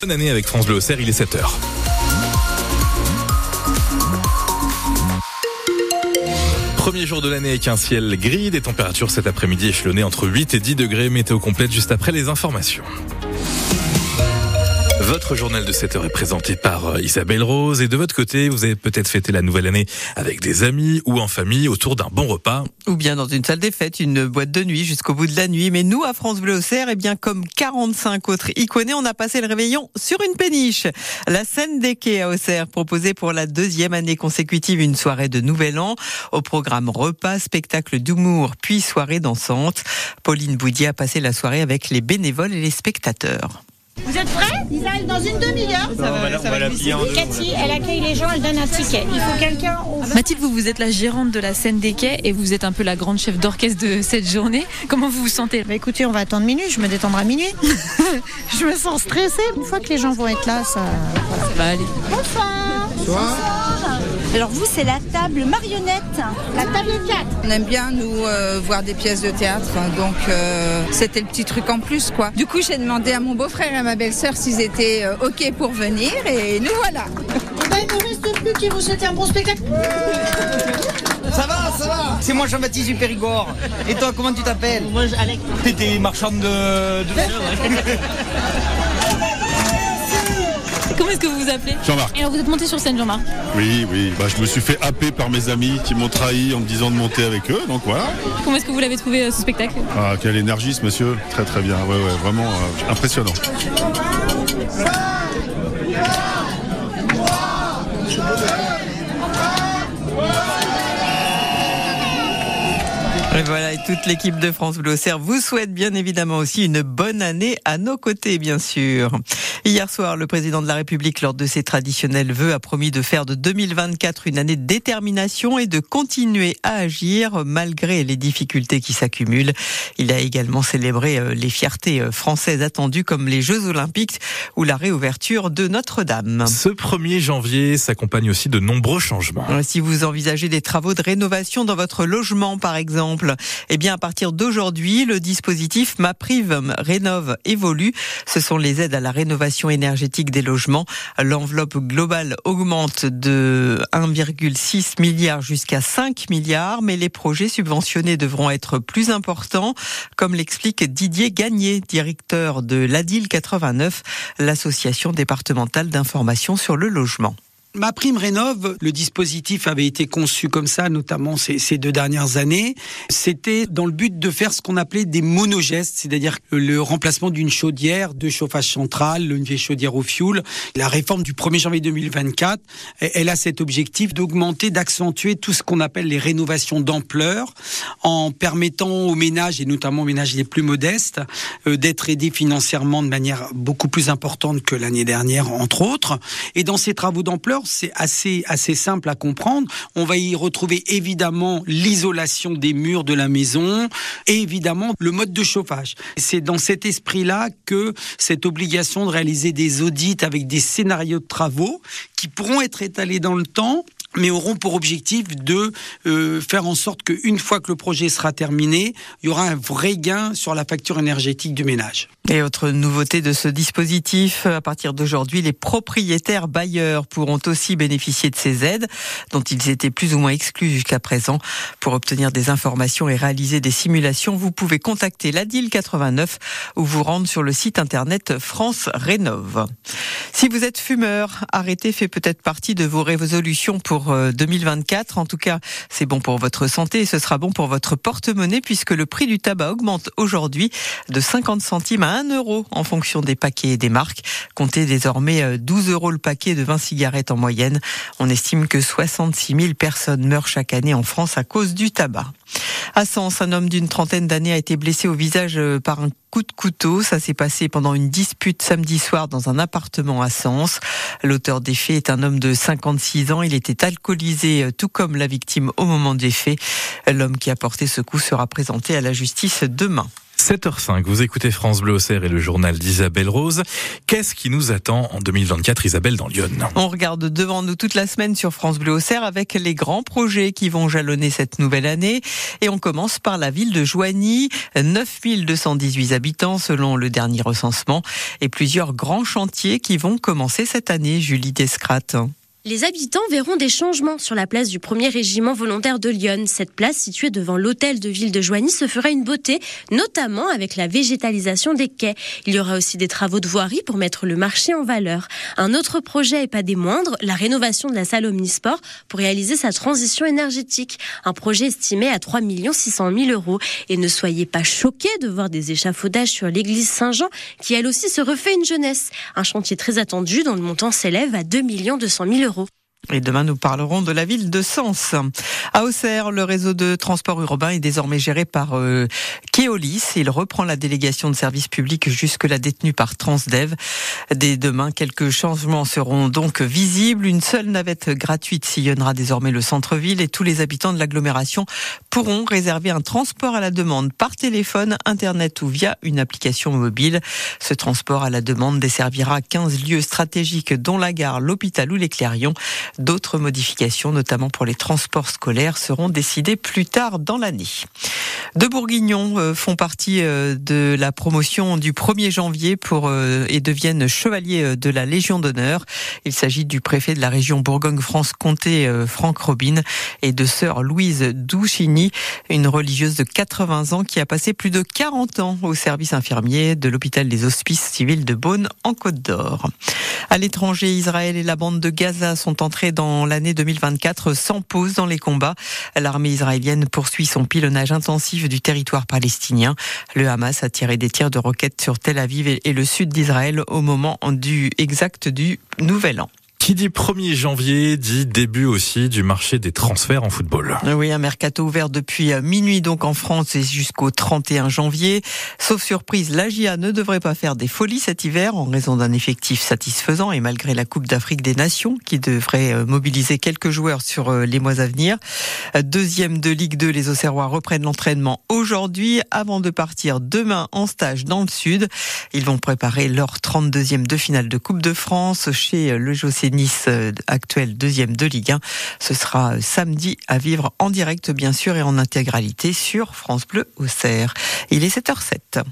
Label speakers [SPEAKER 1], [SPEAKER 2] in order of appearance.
[SPEAKER 1] Bonne année avec France Bleu au il est 7h. Premier jour de l'année avec un ciel gris, des températures cet après-midi échelonnées entre 8 et 10 degrés, météo complète juste après les informations. Votre journal de 7 heures est présenté par euh, Isabelle Rose. Et de votre côté, vous avez peut-être fêté la nouvelle année avec des amis ou en famille autour d'un bon repas.
[SPEAKER 2] Ou bien dans une salle des fêtes, une boîte de nuit jusqu'au bout de la nuit. Mais nous, à France Bleu Auxerre, eh bien, comme 45 autres icônes, on a passé le réveillon sur une péniche. La scène des quais à Auxerre proposait pour la deuxième année consécutive une soirée de Nouvel An. Au programme repas, spectacle d'humour, puis soirée dansante. Pauline Boudier a passé la soirée avec les bénévoles et les spectateurs.
[SPEAKER 3] Vous êtes prêts? Ils arrivent dans une demi-heure. Ça va, ça va Cathy, elle accueille les gens, elle donne un ticket. Il faut quelqu'un.
[SPEAKER 4] Mathilde, vous, vous êtes la gérante de la scène des quais et vous êtes un peu la grande chef d'orchestre de cette journée. Comment vous vous sentez?
[SPEAKER 3] Bah Écoutez, on va attendre minuit. Je me détendrai à minuit. je me sens stressée. Une fois que les gens vont être là, ça.
[SPEAKER 4] Ça va aller.
[SPEAKER 3] Bonsoir. Bonsoir. Alors vous, c'est la table marionnette, la table 4.
[SPEAKER 5] On aime bien, nous, euh, voir des pièces de théâtre, donc euh, c'était le petit truc en plus, quoi. Du coup, j'ai demandé à mon beau-frère et à ma belle-sœur s'ils étaient euh, OK pour venir, et nous voilà.
[SPEAKER 3] Eh ben, il ne reste plus qui vous souhaite un bon spectacle.
[SPEAKER 6] Ça va, ça va C'est moi Jean-Baptiste du Périgord. Et toi, comment tu t'appelles?
[SPEAKER 7] Moi, Alex.
[SPEAKER 6] T'étais marchande de... de...
[SPEAKER 4] Comment est-ce que vous vous appelez
[SPEAKER 8] Jean-Marc.
[SPEAKER 4] Et alors vous êtes monté sur scène, Jean-Marc
[SPEAKER 8] Oui, oui. Bah, je me suis fait happer par mes amis qui m'ont trahi en me disant de monter avec eux. Donc voilà.
[SPEAKER 4] Comment est-ce que vous l'avez trouvé euh, ce spectacle?
[SPEAKER 8] Ah, quelle énergie ce monsieur. Très très bien. Ouais, ouais, vraiment euh, impressionnant.
[SPEAKER 2] Et voilà, et toute l'équipe de France Bleu Auxerre vous souhaite bien évidemment aussi une bonne année à nos côtés, bien sûr. Hier soir, le président de la République, lors de ses traditionnels vœux, a promis de faire de 2024 une année de détermination et de continuer à agir malgré les difficultés qui s'accumulent. Il a également célébré euh, les fiertés euh, françaises attendues comme les Jeux Olympiques ou la réouverture de Notre-Dame.
[SPEAKER 1] Ce 1er janvier s'accompagne aussi de nombreux changements.
[SPEAKER 2] Si vous envisagez des travaux de rénovation dans votre logement, par exemple, eh bien, à partir d'aujourd'hui, le dispositif MaPrive Rénove évolue. Ce sont les aides à la rénovation énergétique des logements. L'enveloppe globale augmente de 1,6 milliard jusqu'à 5 milliards, mais les projets subventionnés devront être plus importants, comme l'explique Didier Gagné, directeur de l'ADIL 89, l'association départementale d'information sur le logement.
[SPEAKER 9] Ma prime rénove, le dispositif avait été conçu comme ça, notamment ces, deux dernières années. C'était dans le but de faire ce qu'on appelait des monogestes, c'est-à-dire le remplacement d'une chaudière de chauffage central, une vieille chaudière au fioul. La réforme du 1er janvier 2024, elle a cet objectif d'augmenter, d'accentuer tout ce qu'on appelle les rénovations d'ampleur, en permettant aux ménages, et notamment aux ménages les plus modestes, euh, d'être aidés financièrement de manière beaucoup plus importante que l'année dernière, entre autres. Et dans ces travaux d'ampleur, c'est assez, assez simple à comprendre. On va y retrouver évidemment l'isolation des murs de la maison et évidemment le mode de chauffage. C'est dans cet esprit-là que cette obligation de réaliser des audits avec des scénarios de travaux qui pourront être étalés dans le temps mais auront pour objectif de euh, faire en sorte qu'une fois que le projet sera terminé, il y aura un vrai gain sur la facture énergétique du ménage.
[SPEAKER 2] Et autre nouveauté de ce dispositif, à partir d'aujourd'hui, les propriétaires bailleurs pourront aussi bénéficier de ces aides dont ils étaient plus ou moins exclus jusqu'à présent. Pour obtenir des informations et réaliser des simulations, vous pouvez contacter l'ADIL 89 ou vous rendre sur le site internet France Rénove. Si vous êtes fumeur, arrêter fait peut-être partie de vos résolutions pour 2024. En tout cas, c'est bon pour votre santé et ce sera bon pour votre porte-monnaie puisque le prix du tabac augmente aujourd'hui de 50 centimes à 1 euro en fonction des paquets et des marques. Comptez désormais 12 euros le paquet de 20 cigarettes en moyenne. On estime que 66 000 personnes meurent chaque année en France à cause du tabac. À Sens, un homme d'une trentaine d'années a été blessé au visage euh, par un coup de couteau. Ça s'est passé pendant une dispute samedi soir dans un appartement à Sens. L'auteur des faits est un homme de 56 ans. Il était alcoolisé, euh, tout comme la victime au moment des faits. L'homme qui a porté ce coup sera présenté à la justice demain.
[SPEAKER 1] 7h05, vous écoutez France Bleu Auxerre et le journal d'Isabelle Rose. Qu'est-ce qui nous attend en 2024, Isabelle, dans
[SPEAKER 2] On regarde devant nous toute la semaine sur France Bleu Auxerre avec les grands projets qui vont jalonner cette nouvelle année. Et on commence par la ville de Joigny, 9218 habitants selon le dernier recensement et plusieurs grands chantiers qui vont commencer cette année, Julie Descrates.
[SPEAKER 7] Les habitants verront des changements sur la place du 1er régiment volontaire de Lyon. Cette place, située devant l'hôtel de ville de Joigny, se fera une beauté, notamment avec la végétalisation des quais. Il y aura aussi des travaux de voirie pour mettre le marché en valeur. Un autre projet, et pas des moindres, la rénovation de la salle Omnisport pour réaliser sa transition énergétique. Un projet estimé à 3 600 000 euros. Et ne soyez pas choqués de voir des échafaudages sur l'église Saint-Jean, qui elle aussi se refait une jeunesse. Un chantier très attendu dont le montant s'élève à 2 200 000 euros.
[SPEAKER 2] Et demain, nous parlerons de la ville de Sens. À Auxerre, le réseau de transport urbain est désormais géré par euh, Keolis. Il reprend la délégation de services publics jusque-là détenue par Transdev. Dès demain, quelques changements seront donc visibles. Une seule navette gratuite sillonnera désormais le centre-ville et tous les habitants de l'agglomération pourront réserver un transport à la demande par téléphone, internet ou via une application mobile. Ce transport à la demande desservira 15 lieux stratégiques dont la gare, l'hôpital ou les Clairions. D'autres modifications, notamment pour les transports scolaires, seront décidées plus tard dans l'année. Deux bourguignons euh, font partie euh, de la promotion du 1er janvier pour euh, et deviennent chevaliers de la Légion d'honneur. Il s'agit du préfet de la région Bourgogne-Franche-Comté, Franck Robin, et de sœur Louise Douchini, une religieuse de 80 ans qui a passé plus de 40 ans au service infirmier de l'hôpital des Hospices civils de Beaune en Côte d'Or. À l'étranger, Israël et la bande de Gaza sont entrés dans l'année 2024 sans pause dans les combats. L'armée israélienne poursuit son pilonnage intensif du territoire palestinien. Le Hamas a tiré des tirs de roquettes sur Tel Aviv et le sud d'Israël au moment du exact du Nouvel An.
[SPEAKER 1] Qui dit 1er janvier dit début aussi du marché des transferts en football.
[SPEAKER 2] Oui, un mercato ouvert depuis minuit donc en France et jusqu'au 31 janvier. Sauf surprise, la GIA ne devrait pas faire des folies cet hiver en raison d'un effectif satisfaisant et malgré la Coupe d'Afrique des Nations qui devrait euh, mobiliser quelques joueurs sur euh, les mois à venir. Deuxième de Ligue 2, les Auxerrois reprennent l'entraînement aujourd'hui avant de partir demain en stage dans le sud. Ils vont préparer leur 32e de finale de Coupe de France chez le José Nice euh, actuel deuxième de Ligue 1. Ce sera euh, samedi à vivre en direct bien sûr et en intégralité sur France Bleu au Cerf. Il est 7h07.